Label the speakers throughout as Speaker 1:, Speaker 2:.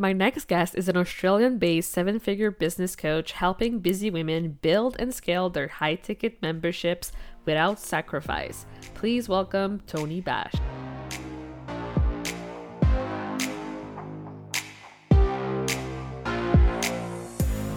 Speaker 1: My next guest is an Australian based seven figure business coach helping busy women build and scale their high ticket memberships without sacrifice. Please welcome Toni Bache.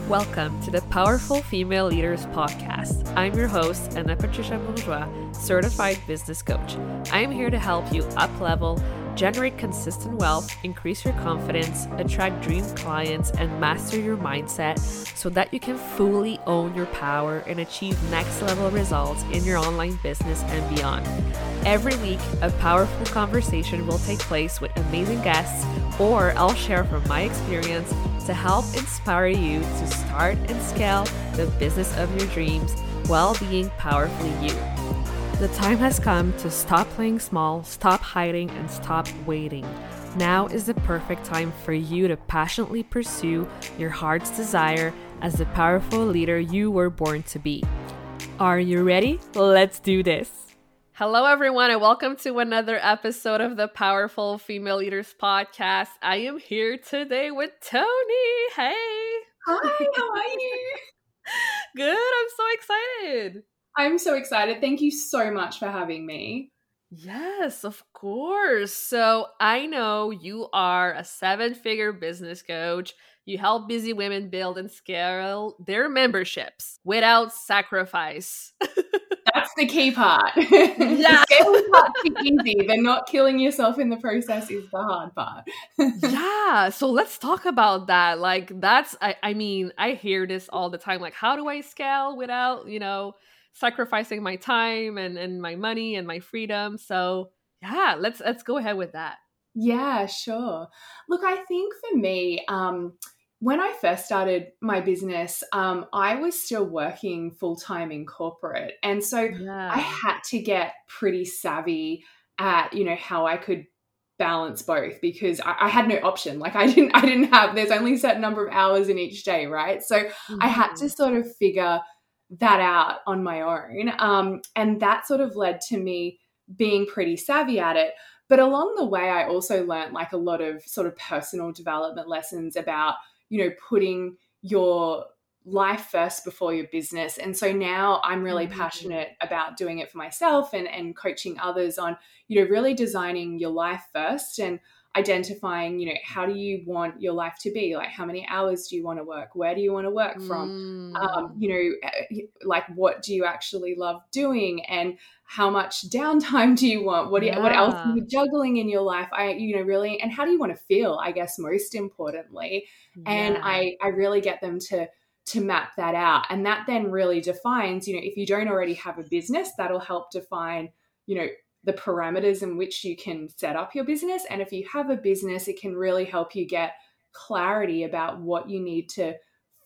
Speaker 1: Welcome to the Powerful Female Leaders Podcast. I'm your host, Anna Patricia Bourgeois, certified business coach. I am here to help you up level generate consistent wealth, increase your confidence, attract dream clients, and master your mindset so that you can fully own your power and achieve next level results in your online business and beyond. Every week, a powerful conversation will take place with amazing guests, or I'll share from my experience to help inspire you to start and scale the business of your dreams while being powerfully you. The time has come to stop playing small, stop hiding, and stop waiting. Now is the perfect time for you to passionately pursue your heart's desire as the powerful leader you were born to be. Are you ready? Let's do this. Hello, everyone, and welcome to another episode of the Powerful Female Leaders Podcast. I am here today with Toni. Hey.
Speaker 2: Hi, how are you?
Speaker 1: Good, I'm so excited.
Speaker 2: I'm so excited. Thank you so much for having me.
Speaker 1: Yes, of course. So I know you are a seven figure business coach. You help busy women build and scale their memberships without sacrifice.
Speaker 2: That's the key part. Yeah. the part's easy. The not killing yourself in the process is the hard part.
Speaker 1: yeah. So let's talk about that. Like that's I, I mean, I hear this all the time. Like, how do I scale without, you know, sacrificing my time and, and my money and my freedom. So yeah, let's let's go ahead with that.
Speaker 2: Yeah, sure. Look, I think for me, um, when I first started my business, um, I was still working full time in corporate, and so yeah. I had to get pretty savvy at you know how I could balance both because I, I, had no option. Like I didn't, I didn't have. There's only a certain number of hours in each day, right? So mm-hmm. I had to mm-hmm. sort of figure that out on my own. Um, and that sort of led to me being pretty savvy at it. But along the way, I also learned like a lot of sort of personal development lessons about, you know, putting your life first before your business. And so now I'm really mm-hmm. passionate about doing it for myself and, and coaching others on, you know, really designing your life first. And identifying you know how do you want your life to be? Like how many hours do you want to work? Where do you want to work from? Um, mm. um, you know eh, like what do you actually love doing? And how much downtime do you want? What do you, yeah. what else are you juggling in your life? I you know really and how do you want to feel i guess most importantly? Yeah. and i i really get them to to map that out. And that then really defines you know if you don't already have a business that'll help define you know the parameters in which you can set up your business. And if you have a business, it can really help you get clarity about what you need to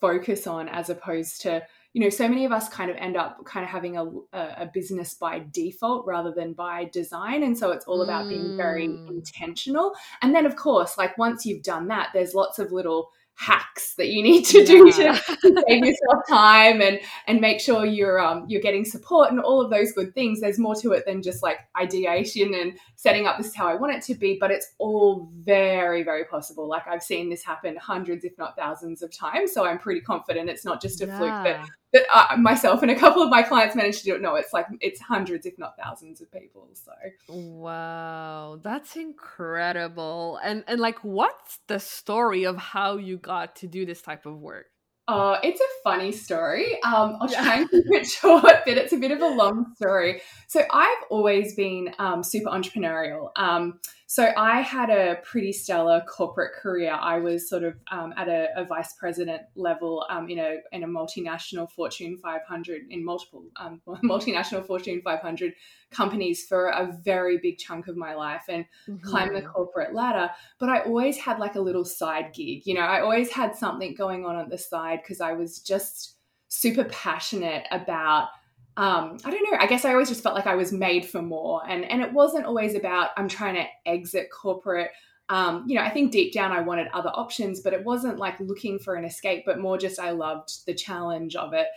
Speaker 2: focus on as opposed to you know so many of us kind of end up kind of having a, a business by default rather than by design and so it's all about mm. being very mm. intentional and then of course like once you've done that there's lots of little hacks that you need to do to, to, save yourself time and and make sure you're um you're getting support and all of those good things. There's more to it than just like ideation and setting up this is how I want it to be but it's all very very possible. Like I've seen this happen hundreds if not thousands of times so I'm pretty confident it's not just a yeah. fluke that that uh, myself and a couple of my clients managed to do it. No, it's like it's hundreds, if not thousands, of people. So
Speaker 1: wow, that's incredible. And and like, what's the story of how you got to do this type of work?
Speaker 2: Oh, it's a funny story. Um, I'll try and keep it short, but it's a bit of a long story. So I've always been um, super entrepreneurial. Um, so I had a pretty stellar corporate career. I was sort of um, at a, a, vice president level um, in a in a multinational Fortune 500 in multiple um, multinational Fortune 500 companies for a very big chunk of my life and mm-hmm. climbed the corporate ladder. But I always had like a little side gig. You know, I always had something going on on the side because I was just super passionate about um, I don't know. I guess I always just felt like I was made for more, and and it wasn't always about I'm trying to exit corporate. Um, you know, I think deep down I wanted other options, but it wasn't like looking for an escape, but more just I loved the challenge of it.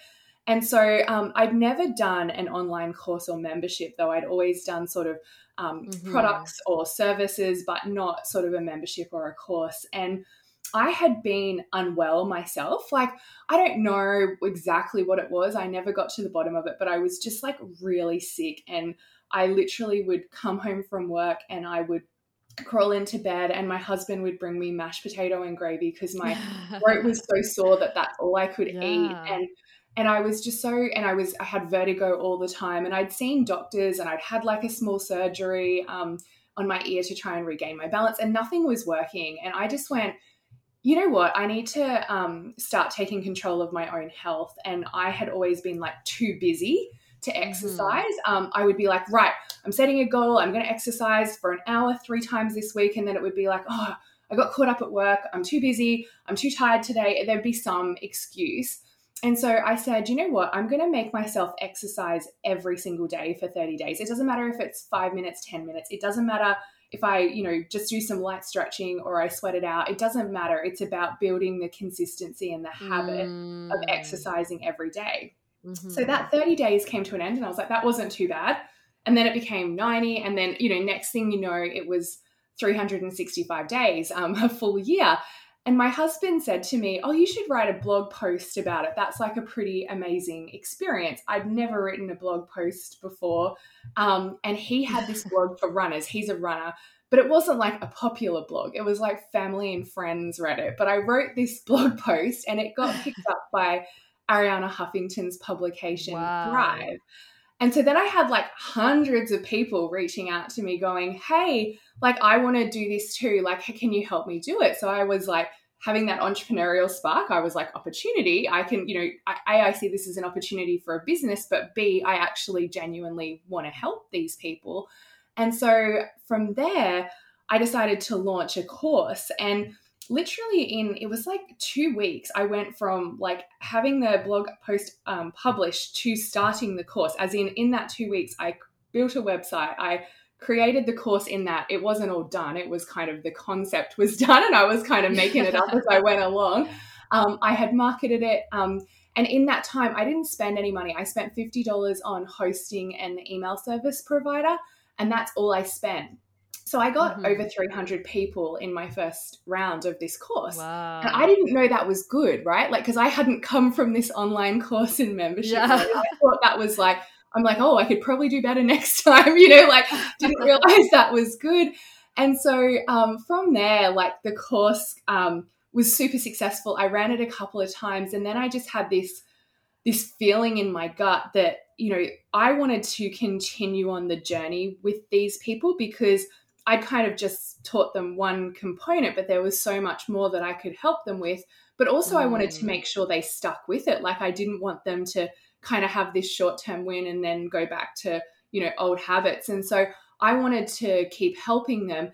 Speaker 2: And so um, I'd never done an online course or membership, though I'd always done sort of um, mm-hmm. products or services, but not sort of a membership or a course. And I had been unwell myself. Like, I don't know exactly what it was. I never got to the bottom of it, but I was just like really sick. And I literally would come home from work and I would crawl into bed and my husband would bring me mashed potato and gravy because my throat was so sore that that's all I could yeah. eat. And and I was just so and I was I had vertigo all the time and I'd seen doctors and I'd had like a small surgery um, on my ear to try and regain my balance and nothing was working and I just went you know what I need to um, start taking control of my own health and I had always been like too busy to mm-hmm. exercise mm-hmm. um, I would be like right I'm setting a goal I'm going to exercise for an hour three times this week and then it would be like oh I got caught up at work I'm too busy I'm too tired today there'd be some excuse and so I said, you know what? I'm going to make myself exercise every single day for 30 days. It doesn't matter if it's five minutes, 10 minutes. It doesn't matter if I, you know, just do some light stretching or I sweat it out. It doesn't matter. It's about building the consistency and the habit mm. of exercising every day. Mm-hmm. So that 30 days came to an end and I was like, that wasn't too bad. And then it became 90. And then, you know, next thing you know, it was 365 days, um, a full year. And my husband said to me, Oh, you should write a blog post about it. That's like a pretty amazing experience. I'd never written a blog post before. Um, and he had this blog for runners. He's a runner, but it wasn't like a popular blog. It was like family and friends read it. But I wrote this blog post and it got picked up by Arianna Huffington's publication wow. Thrive. And so then I had like hundreds of people reaching out to me going, Hey, like I want to do this too. Like, can you help me do it? So I was like, having that entrepreneurial spark, I was like, opportunity. I can, you know, I, I see this as an opportunity for a business, but B, I actually genuinely want to help these people. And so from there, I decided to launch a course. And literally in it was like two weeks i went from like having the blog post um, published to starting the course as in in that two weeks i built a website i created the course in that it wasn't all done. It was kind of the concept was done, and I was kind of making it up as I went along. Um, I had marketed it. Um, and in that time, I didn't spend any money. I spent $50 on hosting an email service provider, and that's all I spent. So I got mm-hmm. over 300 people in my first round of this course. Wow. And I didn't know that was good, right? Like, because I hadn't come from this online course in membership. Yeah. I thought that was like, I'm like, oh, I could probably do better next time, you know, like didn't realize that was good. And so um, from there, like the course um, was super successful. I ran it a couple of times, and then I just had this this feeling in my gut that you know I wanted to continue on the journey with these people because I'd kind of just taught them one component, but there was so much more that I could help them with. But also, mm. I wanted to mm. make sure they stuck with it. Like I didn't want them to kind of have this short term win and then go back to, you know, old habits. And so I wanted to keep helping them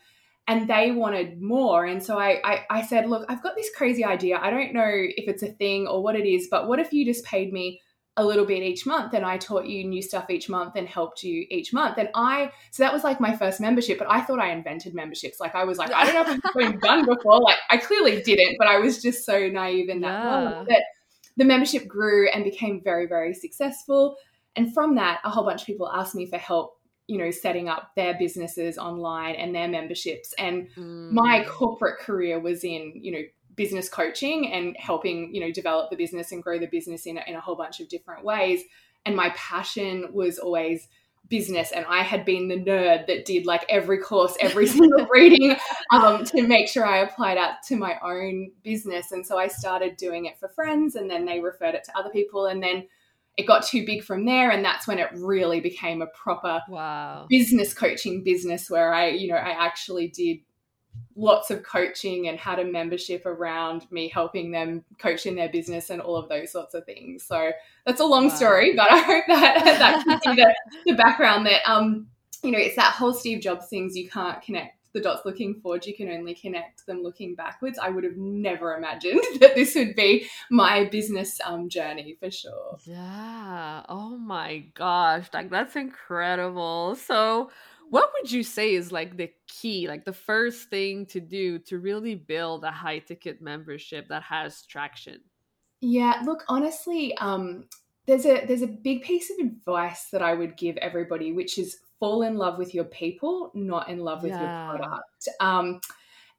Speaker 2: and they wanted more. And so I, I, I said, look, I've got this crazy idea. I don't know if it's a thing or what it is, but what if you just paid me a little bit each month and I taught you new stuff each month and helped you each month. And I, so that was like my first membership, but I thought I invented memberships. Like I was like, I don't know if it's been done before. Like I clearly didn't, but I was just so naive in that yeah. that the membership grew and became very, very successful. And from that, a whole bunch of people asked me for help, you know, setting up their businesses online and their memberships. And mm. my corporate career was in, you know, business coaching and helping, you know, develop the business and grow the business in, in a whole bunch of different ways. And my passion was always business and I had been the nerd that did like every course, every single reading um, to make sure I applied that to my own business. And so I started doing it for friends and then they referred it to other people and then it got too big from there and that's when it really became a proper wow. business coaching business where I, you know, I actually did lots of coaching and had a membership around me helping them coach in their business and all of those sorts of things. So that's a long wow. story, but I hope that that gives you the, the background that um you know it's that whole Steve Jobs things you can't connect the dots looking forward, you can only connect them looking backwards. I would have never imagined that this would be my business um, journey for sure.
Speaker 1: Yeah. Oh my gosh. Like, that's incredible. So, what would you say is like the key like the first thing to do to really build a high ticket membership that has traction
Speaker 2: yeah look honestly um there's a there's a big piece of advice that i would give everybody which is fall in love with your people not in love with yeah. your product um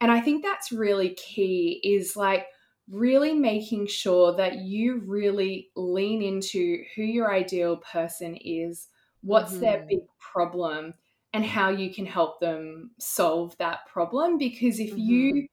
Speaker 2: And I think that's really key is like really making sure that you really lean into who your ideal person is, what's mm-hmm. their big problem, and how you can help them solve that problem. Because if mm-hmm. you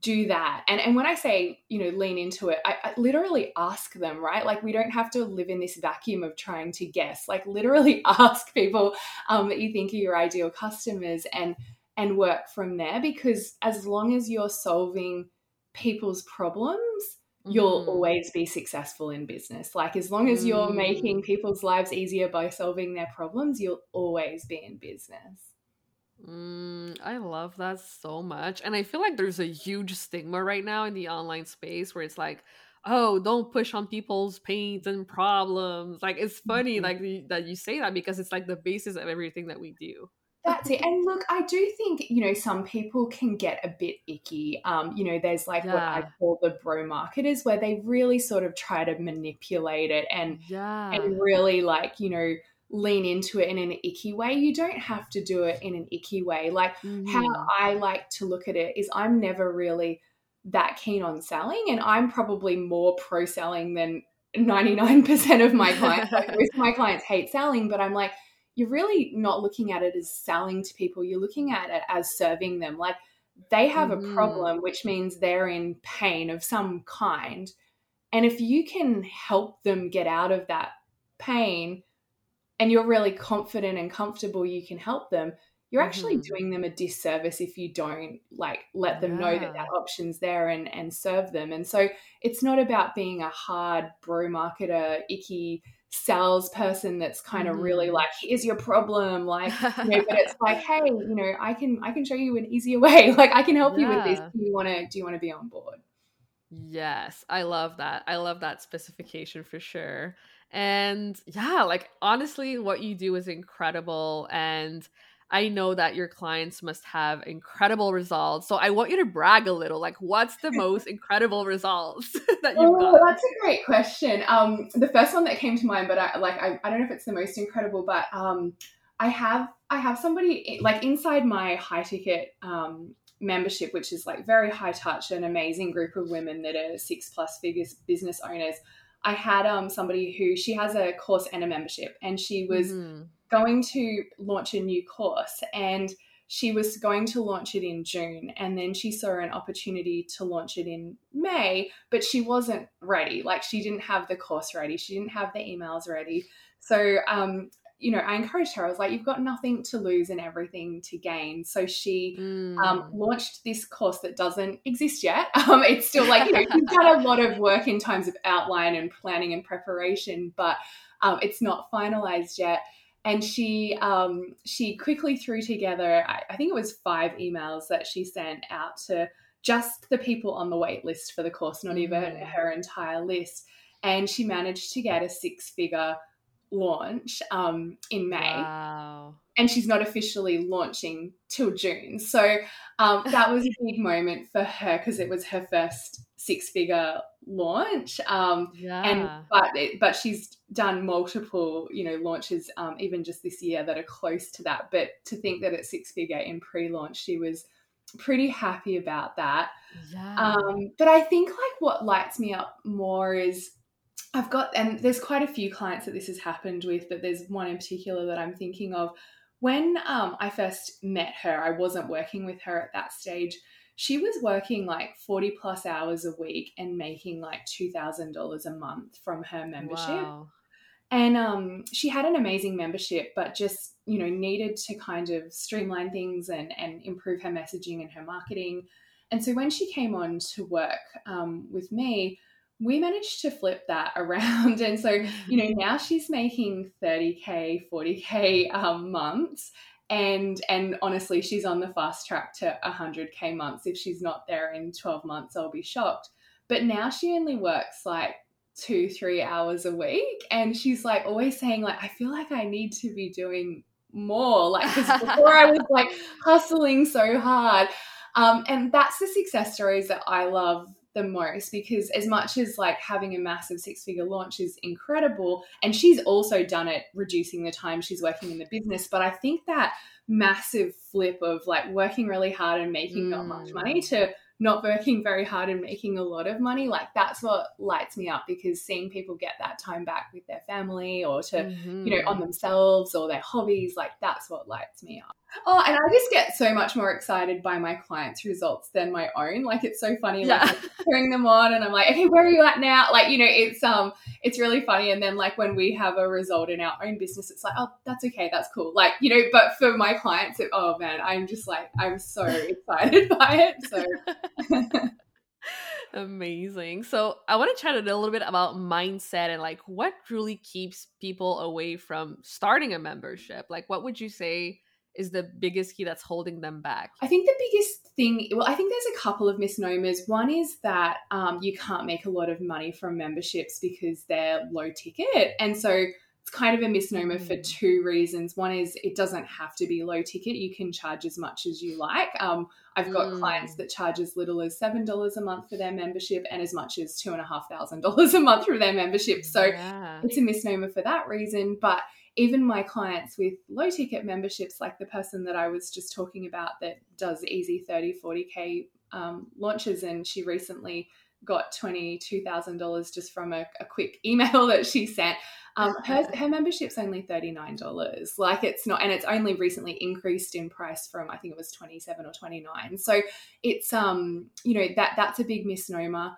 Speaker 2: do that and and when i say you know lean into it I, I, literally ask them right like we don't have to live in this vacuum of trying to guess like literally ask people um, that you think are your ideal customers and and work from there because as long as you're solving people's problems mm-hmm. you'll always be successful in business like as long as you're mm. making people's lives easier by solving their problems you'll always be in business
Speaker 1: Mm, I love that so much. And I feel like there's a huge stigma right now in the online space where it's like, oh, don't push on people's pains and problems. Like, it's funny mm-hmm. like that you say that because it's like the basis of everything that we do.
Speaker 2: That's it. And look, I do think, you know, some people can get a bit icky. Um, you know, there's like yeah. what I call the bro marketers where they really sort of try to manipulate it and yeah. and really like, you know, lean into it in an icky way. You don't have to do it in an icky way. Like mm-hmm. how I like to look at it is I'm never really that keen on selling and I'm probably more pro selling than 99% of my clients. like most of my clients hate selling, but I'm like, you're really not looking at it as selling to people. You're looking at it as serving them. Like they have mm-hmm. a problem, which means they're in pain of some kind. And if you can help them get out of that pain, and you're really confident and comfortable you can help them you're actually mm-hmm. doing them a disservice if you don't like let them yeah. know that that option's there and and serve them and so it's not about being a hard bro marketer icky salesperson that's kind of mm-hmm. really like here's your problem like you know, but it's like hey you know i can i can show you an easier way like i can help yeah. you with this do you want to do you want to be on board
Speaker 1: yes i love that i love that specification for sure and yeah, like honestly, what you do is incredible. And I know that your clients must have incredible results. So I want you to brag a little. Like, what's the most incredible results that you've oh, got?
Speaker 2: That's a great question. Um, the first one that came to mind, but I like I, I don't know if it's the most incredible, but um, I have I have somebody like inside my high ticket um, membership, which is like very high touch, an amazing group of women that are six plus figures business owners. I had um somebody who she has a course and a membership, and she was mm-hmm. Going to launch a new course, and she was going to launch it in June, and then she saw an opportunity to launch it in May, but she wasn't ready. Like she didn't have the course ready, she didn't have the emails ready. So um, you know, I encouraged her. I was like, you've got nothing to lose and everything to gain. So she mm. um, launched this course that doesn't exist yet. Um, it's still like, you know, she's done a lot of work in terms of outline and planning and preparation, but um, it's not finalized yet. And she um, she quickly threw together, I, I think it was five emails that she sent out to just the people on the wait list for the course, not even her entire list. And she managed to get a six figure launch um, in May. Wow. And she's not officially launching till June. So um, that was a big moment for her because it was her first six figure launch. Um, yeah. And but it, but she's done multiple you know launches um, even just this year that are close to that. But to think that at six figure in pre launch, she was pretty happy about that. Yeah. Um, but I think like what lights me up more is I've got, and there's quite a few clients that this has happened with, but there's one in particular that I'm thinking of. When um, I first met her, I wasn't working with her at that stage. She was working like 40 plus hours a week and making like $2,000 a month from her membership. Wow. And um, she had an amazing membership, but just, you know, needed to kind of streamline things and, and improve her messaging and her marketing. And so when she came on to work um, with me, we managed to flip that around. And so, you know, now she's making 30K, 40K um, months. And and honestly, she's on the fast track to 100K months. If she's not there in 12 months, I'll be shocked. But now she only works like two, three hours a week. And she's like always saying, like, I feel like I need to be doing more. Like, because before I was like hustling so hard. Um, and that's the success stories that I love the most because as much as like having a massive six figure launch is incredible and she's also done it reducing the time she's working in the business but i think that massive flip of like working really hard and making mm. not much money mm. to not working very hard and making a lot of money like that's what lights me up because seeing people get that time back with their family or to mm-hmm. you know on mm-hmm. themselves or their hobbies like that's what lights me up oh and i just get so much more excited by my clients results than my own like it's so funny yeah. like hearing them on and i'm like okay where are you at now like you know it's um it's really funny and then like when we have a result in our own business it's like oh that's okay that's cool like you know but for my clients it, oh man i'm just like i'm so excited by it so
Speaker 1: Amazing. So I want to chat a little bit about mindset and like what really keeps people away from starting a membership. Like, what would you say is the biggest key that's holding them back?
Speaker 2: I think the biggest thing, well, I think there's a couple of misnomers. One is that um, you can't make a lot of money from memberships because they're low ticket. And so it's kind of a misnomer for mm. two reasons. One is it doesn't have to be low ticket. You can charge as much as you like. Um, I've got mm. clients that charge as little as seven dollars a month for their membership and as much as two and a half thousand dollars a month for their membership. So yeah. it's a misnomer for that reason. But even my clients with low ticket memberships, like the person that I was just talking about that does easy 30, 40K um, launches, and she recently got $22,000 just from a, a, quick email that she sent. Um, her, her membership's only $39. Like it's not, and it's only recently increased in price from, I think it was 27 or 29. So it's, um, you know, that that's a big misnomer.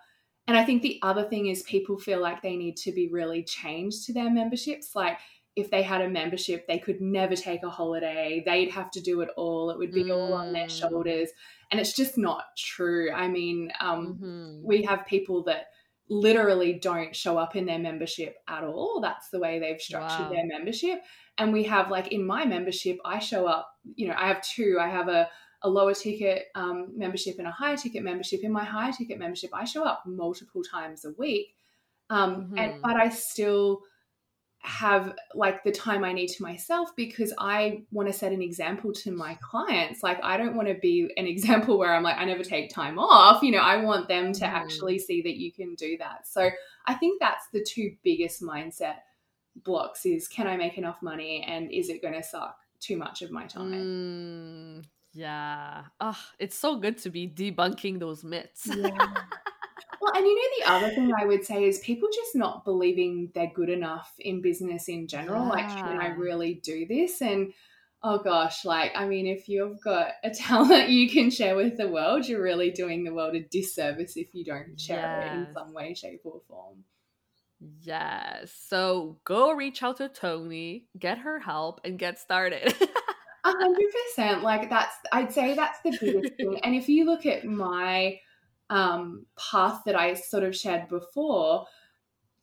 Speaker 2: And I think the other thing is people feel like they need to be really changed to their memberships. Like if they had a membership, they could never take a holiday. They'd have to do it all. It would be mm. all on their mm. shoulders. And it's just not true. I mean, um, mm-hmm. we have people that literally don't show up in their membership at all. That's the way they've structured wow. their membership. And we have, like, in my membership, I show up, you know, I have two. I have a, a lower ticket um, membership and a higher ticket membership. In my higher ticket membership, I show up multiple times a week. Um, mm-hmm. and, but I still have like the time I need to myself because I want to set an example to my clients. Like, I don't want to be an example where I'm like, I never take time off. You know, I want them to mm. actually see that you can do that. So I think that's the two biggest mindset blocks is can I make enough money and is it going to suck too much of my time?
Speaker 1: Mm, yeah. Oh, it's so good to be debunking those myths. Yeah.
Speaker 2: Well, and you know, the other thing I would say is people just not believing they're good enough in business in general. Yeah. Like, can I really do this? And oh gosh, like, I mean, if you've got a talent you can share with the world, you're really doing the world a disservice if you don't share yes. it in some way, shape, or form.
Speaker 1: Yes. So go reach out to Toni, get her help, and get started.
Speaker 2: A hundred percent. Like that's, I'd say that's the biggest thing. And if you look at my um, path that I sort of shared before,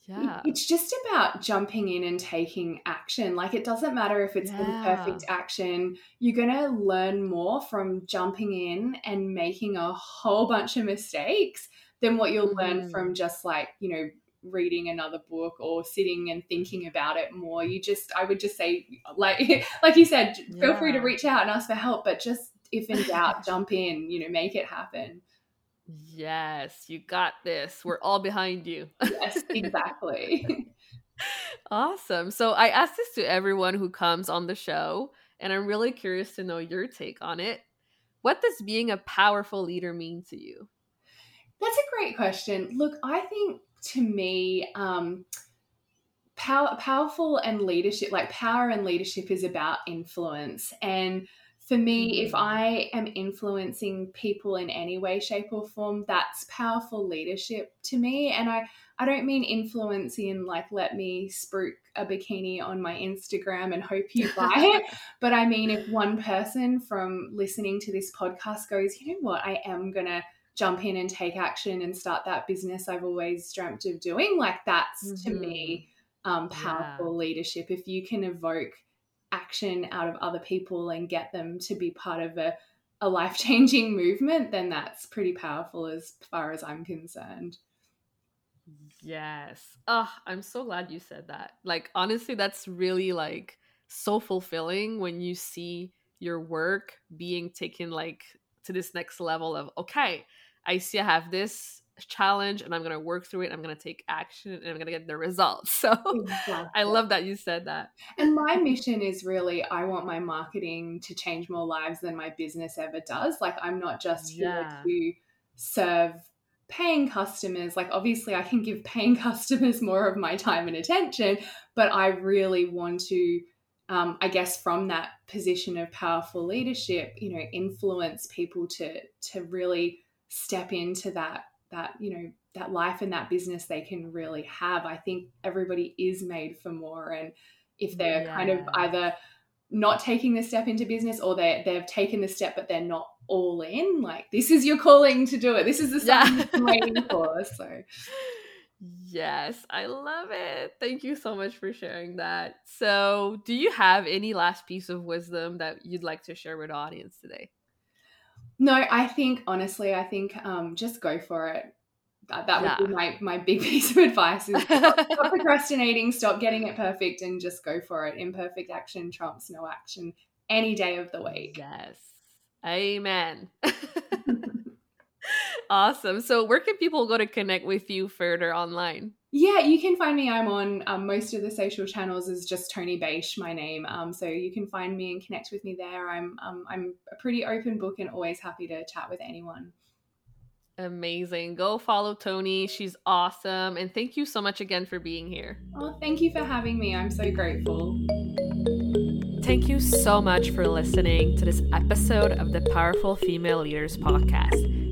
Speaker 2: yeah. It's just about jumping in and taking action. Like it doesn't matter if it's yeah. perfect action. You're going to learn more from jumping in and making a whole bunch of mistakes than what you'll mm-hmm. learn from just like, you know, reading another book or sitting and thinking about it more. You just I would just say like like you said, feel free to reach out and ask for help, but just if in doubt, jump in, you know, make it happen.
Speaker 1: Yes, you got this. We're all behind you.
Speaker 2: yes, exactly.
Speaker 1: awesome. So I ask this to everyone who comes on the show, and I'm really curious to know your take on it. What does being a powerful leader mean to you?
Speaker 2: That's a great question. Look, I think to me, um, power, powerful and leadership, like power and leadership, is about influence. And for me, if mm-hmm. I am influencing people in any way, shape, or form, that's powerful leadership to me. And I, I don't mean influencing like let me spruik a bikini on my Instagram and hope you buy it. but I mean, if one person from listening to this podcast goes, you know what, I am gonna jump in and take action and start that business I've always dreamt of doing, like that's mm-hmm. to me mm-hmm. um, powerful yeah. leadership. If you can evoke action out of other people and get them to be part of a, a life changing movement, then that's pretty powerful as far as I'm concerned.
Speaker 1: Yes. Oh, I'm so glad you said that. Like, honestly, that's really like so fulfilling when you see your work being taken like to this next level of, okay, I see I have this challenge and I'm going to work through it. I'm going to take action and I'm going to get the results. So exactly. I love that you said that.
Speaker 2: And my mission is really I want my marketing to change more lives than my business ever does. Like I'm not just here to serve paying customers. Like obviously I can give paying customers more of my time and attention, but I really want to um, I guess from that position of powerful leadership, you know, influence people to to really step into that that you know that life and that business they can really have. I think everybody is made for more, and if they're yeah. kind of either not taking the step into business or they they've taken the step but they're not all in, like this is your calling to do it. This is the stuff yeah. you're waiting for. So
Speaker 1: Yes, I love it. Thank you so much for sharing that. So, do you have any last piece of wisdom that you'd like to share with the audience today?
Speaker 2: No, I think honestly, I think um, just go for it. That, that yeah. would be my, my big piece of advice is stop, stop procrastinating, stop getting it perfect, and just go for it. Imperfect action trumps no action any day of the week.
Speaker 1: Yes. Amen. awesome. So, where can people go to connect with you further online?
Speaker 2: Yeah, you can find me. I'm on um, most of the social channels is just Toni Bache, my name. Um, so you can find me and connect with me there. I'm um, I'm a pretty open book and always happy to chat with anyone.
Speaker 1: Amazing. Go follow Toni. She's awesome. And thank you so much again for being here.
Speaker 2: Oh, thank you for having me. I'm so grateful.
Speaker 1: Thank you so much for listening to this episode of the Powerful Female Leaders podcast.